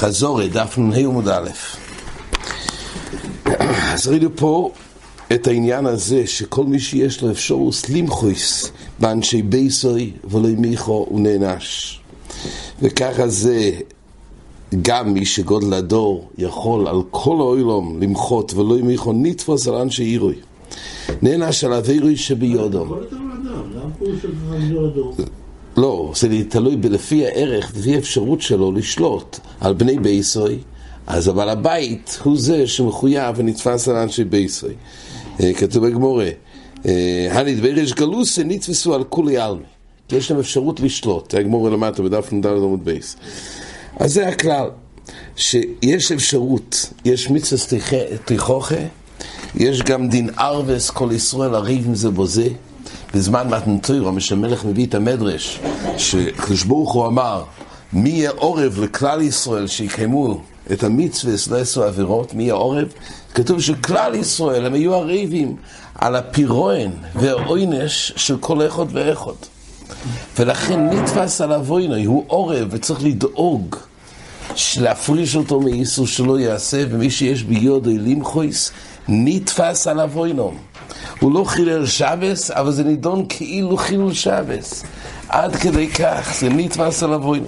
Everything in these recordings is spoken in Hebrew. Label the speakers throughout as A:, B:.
A: חזורי, דף נ"ה עמוד א'. אז ראינו פה את העניין הזה שכל מי שיש לו אפשרות למחויס באנשי בייסוי ולא מיכו הוא נענש. וככה זה גם מי שגודל הדור יכול על כל האוילום למחות ולא מיכו נתפוס על אנשי עירוי. נענש על אבירוי שביודום. לא, זה תלוי לפי הערך, לפי האפשרות שלו לשלוט על בני ביתו, אז הבעל הבית הוא זה שמחויב ונתפס על אנשי ביתו. אה, כתוב בגמרא, אה, הני דבי ריש גלותא נתפסו על כולי עלמא. יש להם אפשרות לשלוט, הגמרא למטה בדף נ"ד עמוד ב'. אז זה הכלל, שיש אפשרות, יש מצווה תוכחה, יש גם דין ערבות כל ישראל ערבים זה בזה. בזמן מתנתוירו, משמלך מביא את המדרש, שקדוש ברוך הוא אמר, מי יהיה עורב לכלל ישראל שיקיימו את המצווה, יעשו עבירות, מי יהיה עורב? כתוב שכלל ישראל הם היו הריבים על הפירוען והעונש של כל אחד ואחד. ולכן נתפס על אבוינוי, הוא עורב וצריך לדאוג להפריש אותו מאיסור שלא יעשה, ומי שיש ביודו למחויס, נתפס על אבוינום. הוא לא חילל שבס, אבל זה נידון כאילו חילול שבס. עד כדי כך, זה נתפס על אבוינו.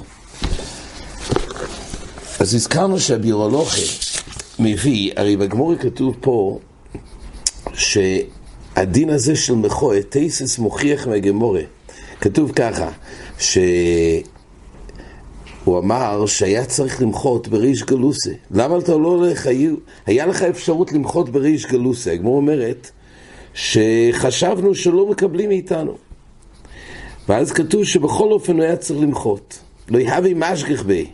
A: אז הזכרנו שהבירולוכי מביא, הרי בגמורי כתוב פה שהדין הזה של מכו, תייסס מוכיח מהגמורי. כתוב ככה, שהוא אמר שהיה צריך למחות בריש גלוסה. למה אתה לא הולך? היה לך אפשרות למחות בריש גלוסה. הגמור אומרת, שחשבנו שלא מקבלים מאיתנו. ואז כתוב שבכל אופן הוא היה צריך למחות. לא יהווה משגיח בי.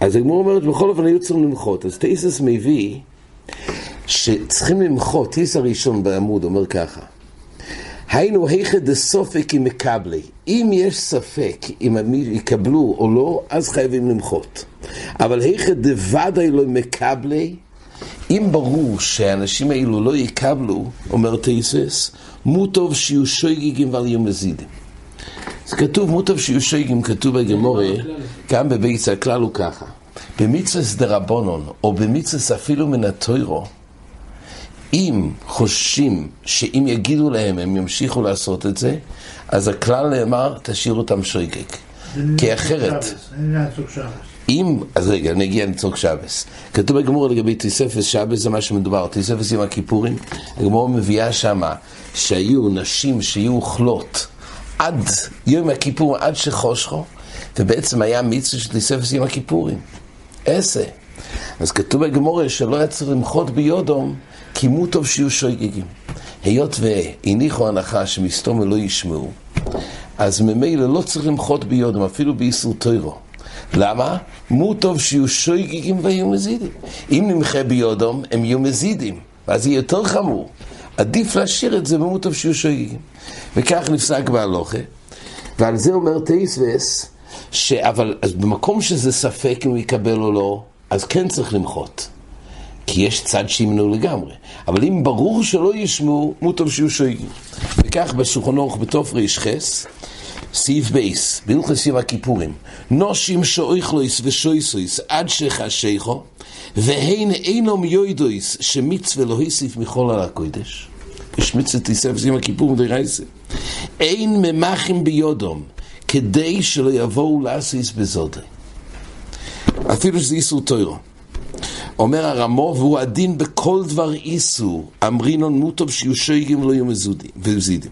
A: אז הגמור אומרת, בכל אופן היו צריכים למחות. אז טייסס מביא שצריכים למחות, טייס הראשון בעמוד אומר ככה, היינו היכא דסופק אם מקבלי. אם יש ספק אם הם יקבלו או לא, אז חייבים למחות. אבל היכא דוודאי לא מקבלי, אם ברור שהאנשים האלו לא יקבלו, אומר תייסס, מוטוב שיהיו שויגיגים ועל יהיו מזידים. זה כתוב, מוטוב שיהיו שויגיגים, כתוב בגמורה, גם בביצה, הכלל הוא ככה. במצווה דרבונון, או במצווה אפילו מן הטוירו, אם חוששים שאם יגידו להם הם ימשיכו לעשות את זה, אז הכלל נאמר, תשאירו אותם שויגג. כי אחרת... אם, אז רגע, נגיע לצורך שבס. כתוב בגמור לגבי תיספס שבס, זה מה שמדובר, תיספס עם הכיפורים. הגמור מביאה שמה שהיו נשים שיהיו אוכלות עד יום הכיפור, עד שחושכו, ובעצם היה מצווה של תיספס עם הכיפורים. עשה. אז כתוב בגמור שלא היה צריך למחות ביודום, כי מוטוב שיהיו שויגגים. היות והניחו הנחה שמסתום לא ישמעו, אז ממילא לא צריך למחות ביודום, אפילו באיסור טוירו. למה? מו טוב שיהיו שויגיגים ויהיו מזידים. אם נמחה ביודום, הם יהיו מזידים, ואז יהיה יותר חמור. עדיף להשאיר את זה במו טוב שיהיו שויגיגים. וכך נפסק בהלוכה, ועל זה אומר טייסווס, אבל אז במקום שזה ספק אם הוא יקבל או לא, אז כן צריך למחות. כי יש צד שימנעו לגמרי. אבל אם ברור שלא ישמעו, מוטב שיהיו שויגים. וכך בשולחן אורך בתוף רישחס, סעיף בייס, בהלכס יום הכיפורים, נושים שאויכלויס ושויסויס עד שחשיכו, והן אינום יוידויס שמצווה לא הוסיף מכל על הקודש. יש מצווה תיסף יום הכיפורים דרייסה. אין ממחים ביודום, כדי שלא יבואו לאסיס בזודי. אפילו שזה איסור טוירו. אומר הרמו, והוא הדין בכל דבר איסור, אמרינון מוטוב שיהיו שויגים לא יהיו מזידים.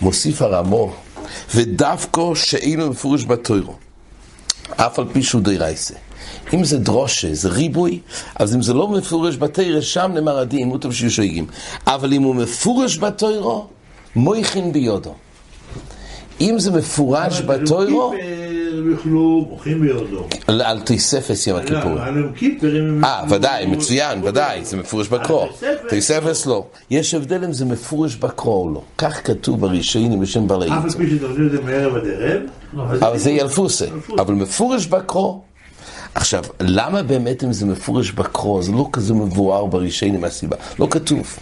A: מוסיף הרמו, ודווקא שאינו מפורש בתוירו. אף על פי שהוא דיירייסה. אם זה דרושה, זה ריבוי, אז אם זה לא מפורש בתוירו, שם נאמר הדין, מוטב שיהיו שויגים. אבל אם הוא מפורש בתוירו, מויכין ביודו. אם זה מפורש בתוירו...
B: יאכלו מוחים ביודו.
A: על תיספס יום הכיפורים. אה, ודאי, מצוין, ודאי, זה מפורש בקרו. תיספס לא. יש הבדל אם זה מפורש בקרו או לא. כך כתוב בראשונים בשם בעלי
B: אף על פי שדורשים את זה מערב עד ערב.
A: אבל זה ילפוסה. אבל מפורש בקרו. עכשיו, למה באמת אם זה מפורש בקרו, זה לא כזה מבואר בראשונים הסיבה? לא כתוב.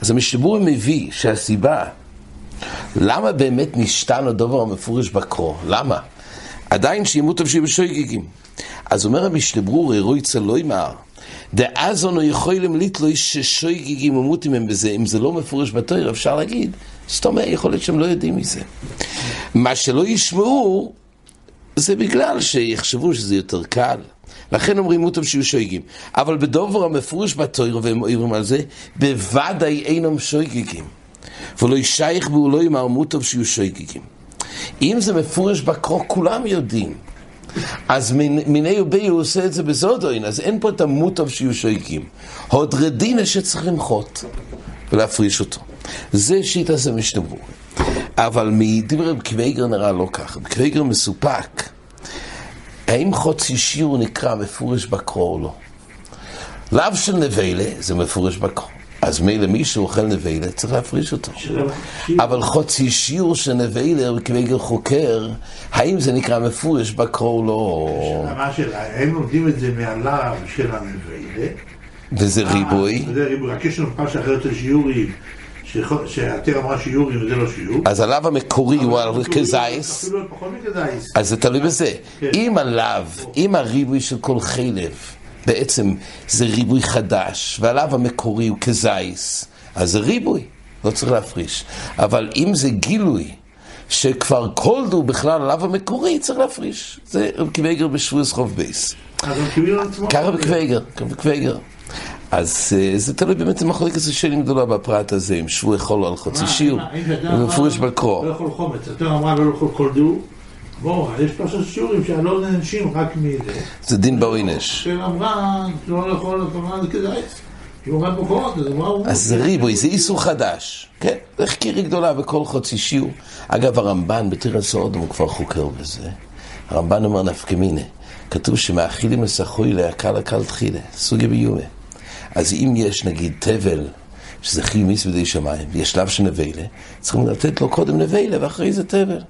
A: אז המשבור מביא שהסיבה למה באמת נשתן הדבר המפורש בקרו? למה? עדיין שימות שיהיו בשויגיגים. אז אומר המשנה ברור, רוי צלוי מר, דאז אנו יכולים לתלוי ששויגיגים ומותים הם בזה, אם זה לא מפורש בתויר, אפשר להגיד, זאת אומרת, יכול להיות שהם לא יודעים מזה. מה שלא ישמעו, זה בגלל שיחשבו שזה יותר קל. לכן אומרים מוטב שיהיו שויגים. אבל בדובר המפורש בתויר, והם אומרים על זה, בוודאי אינם שויגיגים. ולא ישייך והוא לא יאמר מוטב שיהיו שויגיגים. אם זה מפורש בקרוא, כולם יודעים. אז מיני ובי הוא עושה את זה בזודוין, אז אין פה את המוטב שיהיו שויגים. הוד רדינה שצריך למחות ולהפריש אותו. זה שיטה זה משתמרו. אבל מדברי קוויגר נראה לא ככה. בקוויגר מסופק. האם חוצי שיר נקרא מפורש בקרוא או לא? לאו של נבלה זה מפורש בקרוא. אז מילא מי שאוכל נבלה צריך להפריש אותו. אבל חוצי שיעור של נבלה כבגר חוקר, האם זה נקרא מפורש בקרוא או לא?
B: מה השאלה, הם לומדים את זה מהלאו של הנבלה.
A: וזה
B: אה,
A: ריבוי.
B: וזה ריבוי, רק יש לנו פרשה אחרת של שיעורים. שהתר אמרה שיעורים וזה לא שיעור.
A: אז הלאו המקורי הוא על כזייס. אז זה תלוי בזה.
B: כן.
A: אם הלאו, אם הריבוי של כל חלב, בעצם זה ריבוי חדש, והלאו המקורי הוא כזייס, אז זה ריבוי, לא צריך להפריש. אבל אם זה גילוי, שכבר קולדו בכלל הלאו המקורי, צריך להפריש. זה רב קוויגר בשבועס חוב בייס. ככה בקוויגר, בקוויגר. אז אה, זה תלוי באמת, זה מחלקת שאלה גדולה בפרט הזה, אם שבוע יכול על חצי שיעור, הוא מפורש בקרוא.
B: לא יכול חומץ, התר אמרה לא יכול כל דו. בואו, יש פרשת שיעורים שהלא נענשים רק מזה.
A: זה דין בעונש.
B: התר אמרה, לא יכול, כמובן זה כדאי. אז
A: זה ריבוי, זה איסור חדש. כן, זה חקירי גדולה בכל חצי שיעור. אגב, הרמב"ן בתירס האודם הוא כבר חוקר בזה. הרמב"ן אומר נפקא מינה. כתוב שמאכילים לסחוי להקל הקל תחילה, סוגיה ביומה. אז אם יש נגיד תבל, שזה חיומיס בידי שמיים, ויש שלב של נבלה, צריכים לתת לו קודם נבלה ואחרי זה תבל.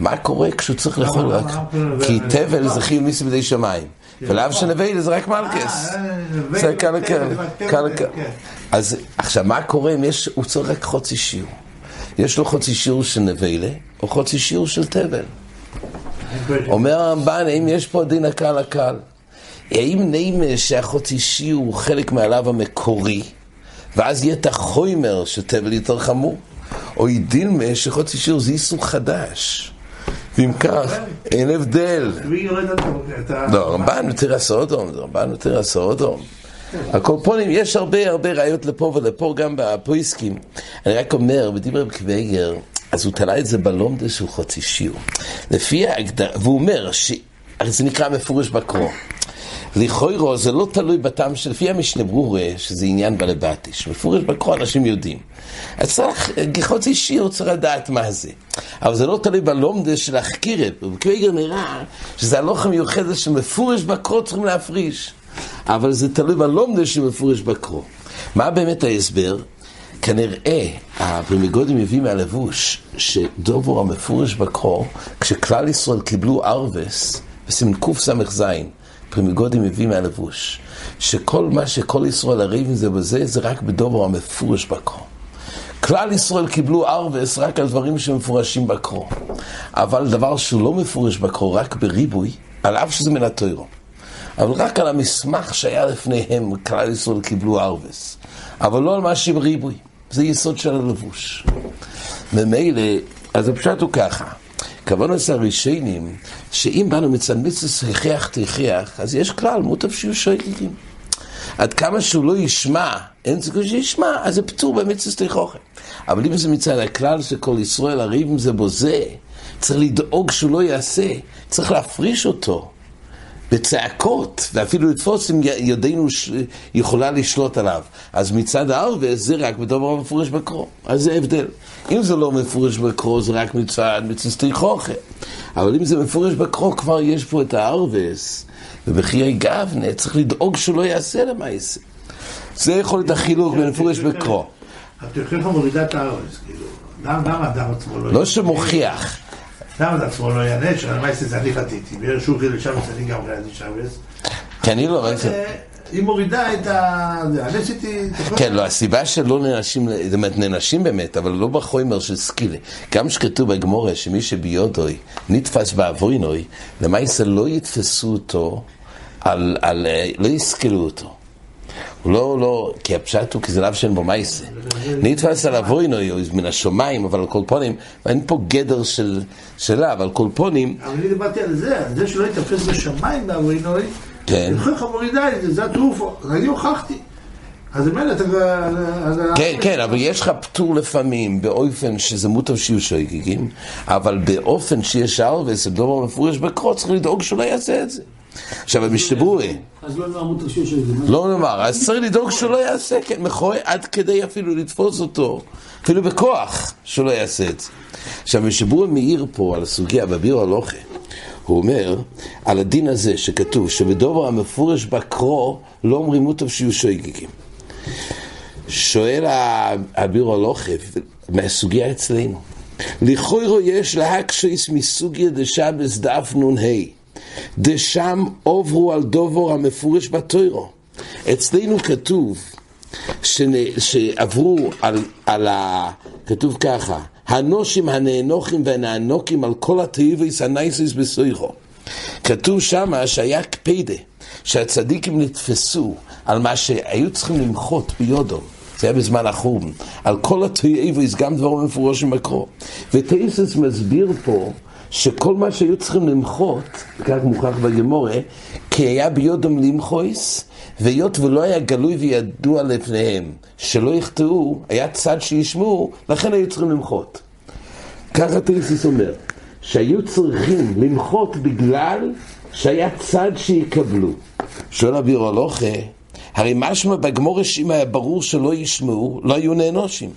A: מה קורה כשהוא צריך לאכול רק? כי תבל זה חיומיס בידי שמיים, ולאו של נבלה זה רק מלכס. זה כאן, כן, כאן, כן. אז עכשיו, מה קורה אם יש, הוא צריך רק חוצי שיעור? יש לו חוצי שיעור של נבלה, או חוצי שיעור של תבל. אומר הרמב"ן, האם יש פה דין הקל הקל? האם נימה שהחוצי שיעור הוא חלק מהלאו המקורי, ואז יהיה את החוימר שתבל יותר חמור? או ידילמה שחוצי שיעור זה איסור חדש. ואם כך, אין הבדל. לא, רמב"ן יותר הסודום, זה רמב"ן יותר הסודום. הקורפונים, יש הרבה הרבה ראיות לפה ולפה, גם בפויסקים. אני רק אומר, בדיבר בקוויגר, אז הוא תלה את זה בלומדה של חוצי שיעור. לפי ההגדרה, והוא אומר, ש... זה נקרא מפורש בקרוא. לכוירו זה לא תלוי בטעם של לפי המשנה ברורה, שזה עניין בלבטי, שמפורש בקרוא אנשים יודעים. אז צריך, חוצי שיר צריך לדעת מה זה. אבל זה לא תלוי בלומדה של החקירת. ובקוויגר נראה שזה הלוך המיוחדת שמפורש בקרוא צריכים להפריש. אבל זה תלוי בלומדה שמפורש בקרוא. מה באמת ההסבר? כנראה הפרימיגודים מביא מהלבוש שדובור המפורש בקרוא, כשכלל ישראל קיבלו ארווס, בסימן קס"ז, פרימיגודים מביא מהלבוש, שכל מה שכל ישראל הריבים זה בזה, זה רק בדובר המפורש בקרוא. כלל ישראל קיבלו ארווס רק על דברים שמפורשים בקרוא. אבל דבר שהוא לא מפורש בקרוא, רק בריבוי, על אף שזה מן התוירו. אבל רק על המסמך שהיה לפניהם, כלל ישראל קיבלו ארווס. אבל לא על מה שבריבוי. זה יסוד של הלבוש. ממילא, אז הפשט הוא ככה. כוונוס הראשונים, שאם באנו מצווה הכרח תכרח, אז יש כלל, מוטב שיהיו שואלים. עד כמה שהוא לא ישמע, אין סיכוי שישמע, אז זה פטור במצווה תכרח. אבל אם זה מצד הכלל של כל ישראל, הריב עם זה בוזה, צריך לדאוג שהוא לא יעשה, צריך להפריש אותו. בצעקות, ואפילו לתפוס אם ידינו ש... יכולה לשלוט עליו. אז מצד הערווה זה רק בדבר מפורש בקרוא. אז זה הבדל. אם זה לא מפורש בקרוא, זה רק מצד מצסתי חוכה. אבל אם זה מפורש בקרוא, כבר יש פה את הערווס. ובחיי גבנה צריך לדאוג שהוא לא יעשה למעשה. זה יכול להיות החילוק בין מפורש בקרוא.
B: התוכנית מורידה את הארץ, כאילו. למה אדם עצמו לא...
A: לא שמוכיח.
B: למה את עצמו לא יענה? שלמעשה זה אני חטיתי. ויש שוקי לשבס, אני גם חייתי שבס.
A: כי אני לא ראיתי.
B: היא מורידה את ה... עשיתי...
A: כן, לא, הסיבה שלא נענשים, זאת אומרת, נענשים באמת, אבל לא בחומר של סקילה. גם שכתוב בגמורה שמי שביודוי נתפס בעבורינוי, למעשה לא יתפסו אותו, על, על, לא יסכלו אותו. הוא לא, לא, כי הפשט הוא, כי זה לאו שאין בו מייסה. נתפס על אבוינוי, או מן השמיים, אבל על כל פונים, ואין פה גדר של, שלה, אבל כל פונים...
B: אבל אני דיברתי על זה, על זה שלא יתפס בשמיים באבוינוי, כן. לך מורידה את זה, זה התרופו, אני הוכחתי. אז באמת אתה...
A: כן, כן, אבל יש לך פטור לפעמים באופן שזה מוטב שיהיו שויגיגים, אבל באופן שיש ארווס, זה דבר מפורש בקרו, צריך לדאוג שהוא לא יעשה את זה. עכשיו, המשתבורי...
C: אז לא נאמר מותר שיהיו שויגיגים.
A: לא נאמר, אז צריך לדאוג שהוא לא יעשה, כן, מכוי עד כדי אפילו לתפוס אותו, אפילו בכוח, שהוא לא יעשה את זה. עכשיו, המשתבורי מאיר פה על הסוגיה בבירו הלוכה. הוא אומר, על הדין הזה שכתוב שבדובר המפורש בקרו לא אומרים מוטב שיהיו שויגיגים. שואל הבירו הלוכב מהסוגיה אצלנו. לכוירו יש להקשויס מסוגיה דשבס דף נ"ה. דשם עוברו על דובור המפורש בתוירו. אצלנו כתוב שנ... שעברו על, על ה... כתוב ככה, הנושים הנאנוכים והנענוקים על כל התאיביס הנייסיס בסוירו. כתוב שמה שהיה קפידה, שהצדיקים נתפסו על מה שהיו צריכים למחות ביודום. זה היה בזמן החורבן. על כל התאיביס, גם דברים מפורשים בקרוא. ותאיסס מסביר פה שכל מה שהיו צריכים למחות, כך מוכרח בגמורה, כי היה ביודום למחויס, והיות ולא היה גלוי וידוע לפניהם, שלא יחטאו, היה צד שישמעו, לכן היו צריכים למחות. ככה תריסיס אומר, שהיו צריכים למחות בגלל שהיה צד שיקבלו. שואל אביר הלוכה, הרי משמע בגמור אם היה ברור שלא ישמעו, לא היו נענושים.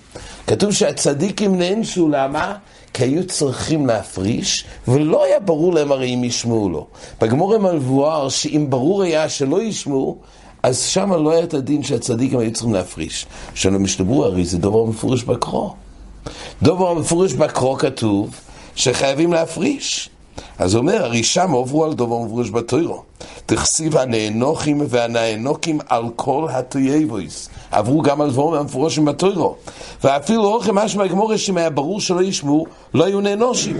A: כתוב שהצדיקים נענשו, למה? כי היו צריכים להפריש, ולא היה ברור להם הרי אם ישמעו לו. בגמור מבואר שאם ברור היה שלא ישמעו, אז שם לא היה את הדין שהצדיקים היו צריכים להפריש. שלום משתברו הרי זה דבר מפורש בקרו. דבר מפורש בקרו כתוב שחייבים להפריש. אז הוא אומר, הרי שם עוברו על דבר מפורש בתוירו. תכסיב הנאנוכים והנאנוקים על כל התויבויס. עברו גם על דברים המפורשים בתוירו. ואפילו אורכם משמע גמור שאם היה ברור שלא ישמעו, לא היו נאנושים.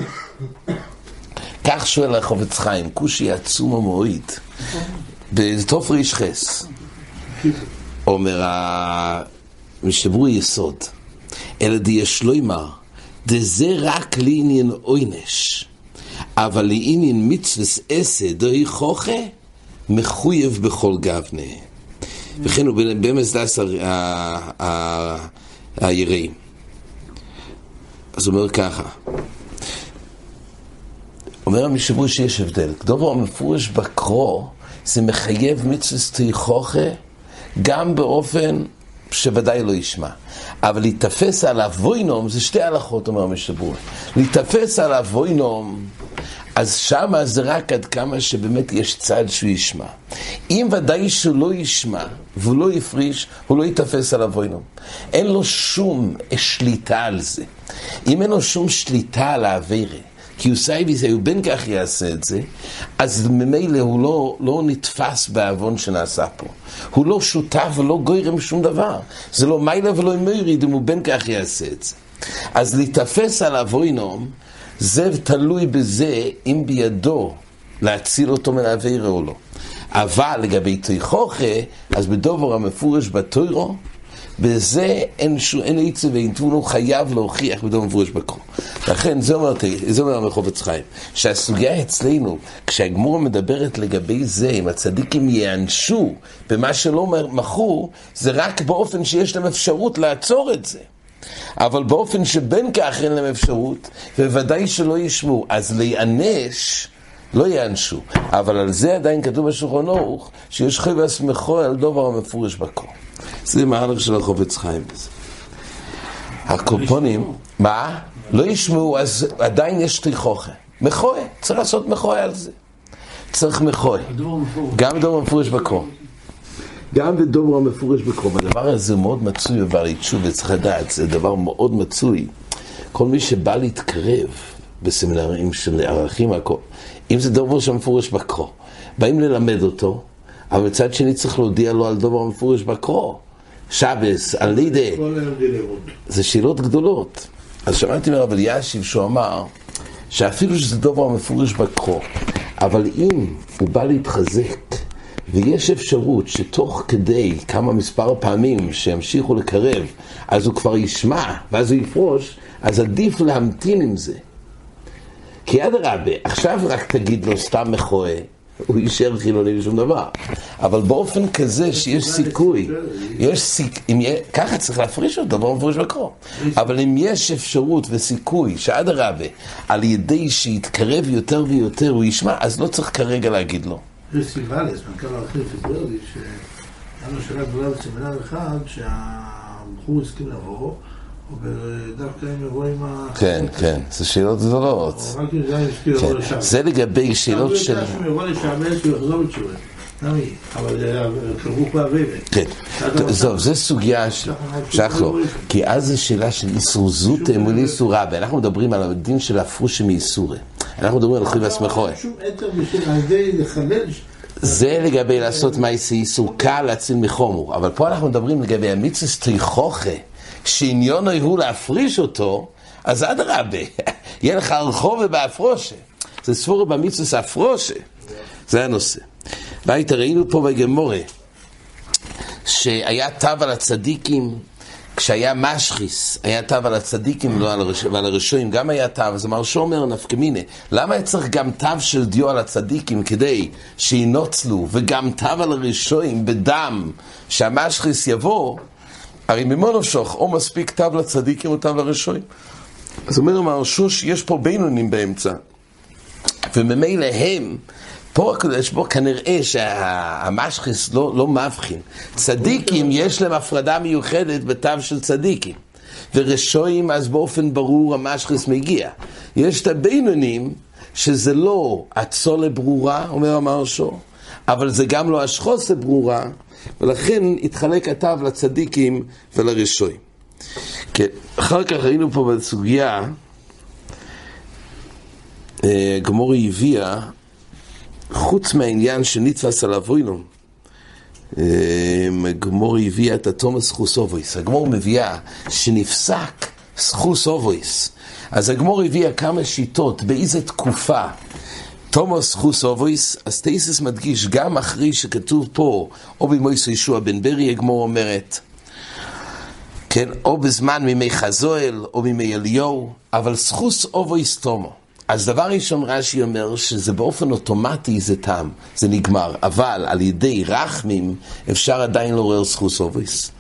A: כך שואל החובץ חיים, כושי עצום המועיד. בתוף ריש חס. אומר, משברו יסוד. אלא דיש לא ימר. דזה רק לעניין עונש. אבל לעניין מצווס עשה דהי חוכה, מחויב בכל גבנה. וכן הוא במס דס היראים. אז הוא אומר ככה, אומר המשברו שיש הבדל, דבר המפורש בקרו זה מחייב מצווה תיכוכה גם באופן שוודאי לא ישמע. אבל להיתפס על אבוינום זה שתי הלכות, אומר המשברו. להיתפס על אבוינום אז שמה זה רק עד כמה שבאמת יש צד שהוא ישמע. אם ודאי שהוא לא ישמע והוא לא יפריש, הוא לא ייתפס על אבוינו. אין לו שום שליטה על זה. אם אין לו שום שליטה על העבירה, כי הוא סייבי סיי, הוא בין כך יעשה את זה, אז ממילא הוא לא, לא נתפס בעוון שנעשה פה. הוא לא שותף ולא גורם שום דבר. זה לא מיילה ולא מויריד אם הוא בין כך יעשה את זה. אז להיתפס על עוונם, זה תלוי בזה אם בידו להציל אותו מן העבירה או לא. אבל לגבי תוכחה, אז בדבר המפורש בתורה, בזה אין שום, אין עצב ואין תבונו חייב להוכיח בדובר המפורש בקרו. לכן זה אומר, זה אומר המחובץ חיים, שהסוגיה אצלנו, כשהגמורה מדברת לגבי זה, אם הצדיקים ייענשו במה שלא מכרו, זה רק באופן שיש להם אפשרות לעצור את זה. אבל באופן שבין כך אין להם אפשרות, ובוודאי שלא ישמעו. אז להיענש, לא יענשו. אבל על זה עדיין כתוב בשולחן ערוך, שיש חי והסמכו על דובר המפורש בקור. זה מהלך של החובץ חיים בזה. הקופונים, מה? לא ישמעו, אז עדיין יש תיכוכה. מכוה, צריך לעשות מכוה על זה. צריך מכוה. גם דובר המפורש בקור. גם בדוברו המפורש בקרוב. הדבר הזה מאוד מצוי בבעלי תשובה, וצריך לדעת, זה דבר מאוד מצוי. כל מי שבא להתקרב בסמינרים של ערכים, הכל, אם זה דוברו שמפורש בקרוב, באים ללמד אותו, אבל מצד שני צריך להודיע לו על דבר מפורש בקרו. שבס, על לידה. זה שאלות גדולות. אז שמעתי מרב אלישיב שהוא אמר שאפילו שזה דבר מפורש בקרו, אבל אם הוא בא להתחזק ויש אפשרות שתוך כדי כמה מספר פעמים שימשיכו לקרב, אז הוא כבר ישמע ואז הוא יפרוש, אז עדיף להמתין עם זה. כי אדרבה, עכשיו רק תגיד לו סתם מכואה, הוא יישאר חילוני לשום דבר. אבל באופן כזה שיש סיכוי, יש סיכוי, ככה צריך להפריש אותו, דבר מפריש בקרוא. אבל אם יש אפשרות וסיכוי שאדרבה, על ידי שיתקרב יותר ויותר הוא ישמע, אז לא צריך כרגע להגיד לו.
B: יש סיבלס, מנכ"ל האחר סיפר לי שהיה לו שאלה גדולה בסמינר אחד, שהבחור הסכים לבוא הם.
A: כן, כן, זה שאלות גדולות. כן, זה לגבי שאלות של... כן, זהו, זו סוגיה שחלו, כי אז זו שאלה של איסור זוטה מול איסור רבה. אנחנו מדברים על הדין של הפרושי מאיסורי. אנחנו מדברים על חיב הסמכוי. זה לגבי לעשות מייסי איסור קל להציל מחומור, אבל פה אנחנו מדברים לגבי המיצוס תריכוכה. שעניונו הוא להפריש אותו, אז אדרבה, יהיה לך רחוב ובאפרושה. זה ספורו במצווה אפרושה. זה הנושא. והיית ראינו פה בגמורה, שהיה תו על הצדיקים, כשהיה משחיס, היה תו על הצדיקים לא על הרש... ועל הרשועים, גם היה תו, אז אמר שומר נפקמינה, למה צריך גם תו של דיו על הצדיקים כדי שינוצלו, וגם תו על הרשועים בדם, שהמשחיס יבוא, הרי ממונושוך, או מספיק תו לצדיקים או תו לרשועים. אז אומר המהרשו שיש פה בינונים באמצע. וממילא הם, פה יש פה כנראה שהמשחיס לא, לא מבחין. צדיקים יש להם הפרדה מיוחדת בתו של צדיקים. ורשועים אז באופן ברור המשחיס מגיע. יש את הבינונים שזה לא הצולה ברורה, אומר המהרשו, אבל זה גם לא השחוסה ברורה, ולכן התחלק התו לצדיקים ולרשועים. כן, אחר כך ראינו פה בסוגיה, אה, גמורי הביאה, חוץ מהעניין שניתפס על אבוינום, אה, גמורי הביאה את התומס חוס אובויס. הגמור מביאה שנפסק סחוס אובויס. אז הגמור הביאה כמה שיטות, באיזה תקופה תומוס חוס אובויס, אז טייסס מדגיש גם אחרי שכתוב פה, או במויסו ישוע בן ברי, הגמור אומרת, כן, או בזמן מימי חזואל, או מימי אליהו, אבל סחוס אובויס תומו. אז דבר ראשון רש"י אומר שזה באופן אוטומטי זה טעם, זה נגמר, אבל על ידי רחמים אפשר עדיין לעורר סחוס אובויס.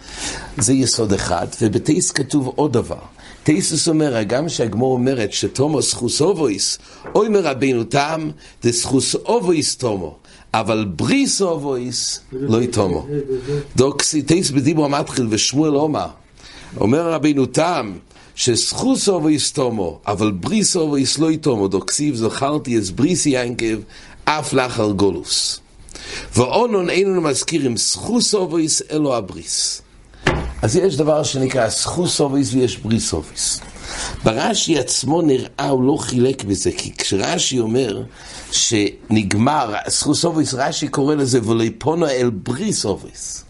A: זה יסוד אחד, ובטייס כתוב עוד דבר. טייסוס אומר, גם שהגמור אומרת שתומו סחוס אובויס, אומר רבינו תם, זה זכות אבות תמה. אבל ברית אבות לא תמה. דוקסי תוספות בדיבור המתחיל ושמואל אומר, אומר רבינו תם, שזכות אבות תמה, אבל ברית אבות לא תמה, דכתיב וזכרתי את בריתי יעקב, אף לאחר גלות. ואנן איננו מזכירים זכות אבות אלא הברית. אז יש דבר שנקרא זכות אבות ויש ברית אבות. ברש"י עצמו נראה, הוא לא חילק בזה, כי כשרש"י אומר שנגמר, זכות אבות, רש"י קורא לזה ולפונו אל ברית אבות.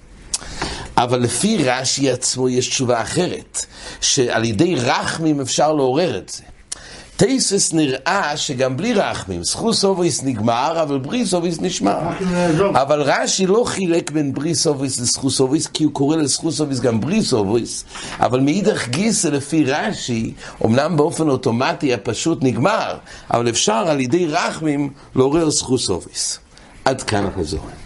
A: אבל לפי רש"י עצמו יש תשובה אחרת, שעל ידי רחמים אפשר לעורר את זה. תוספות נראה שגם בלי רחמים, זכות אבות נגמר, אבל ברית אבות נשמר. אבל רש"י לא חילק בין ברית אבות לזכות אבות, כי הוא קורא לזכות אבות גם ברית אבות, אבל מאידך גיסא לפי רש"י, אמנם באופן אוטומטי הפשוט נגמר, אבל אפשר על ידי רחמים לעורר סחוס אובויס. עד כאן החזור.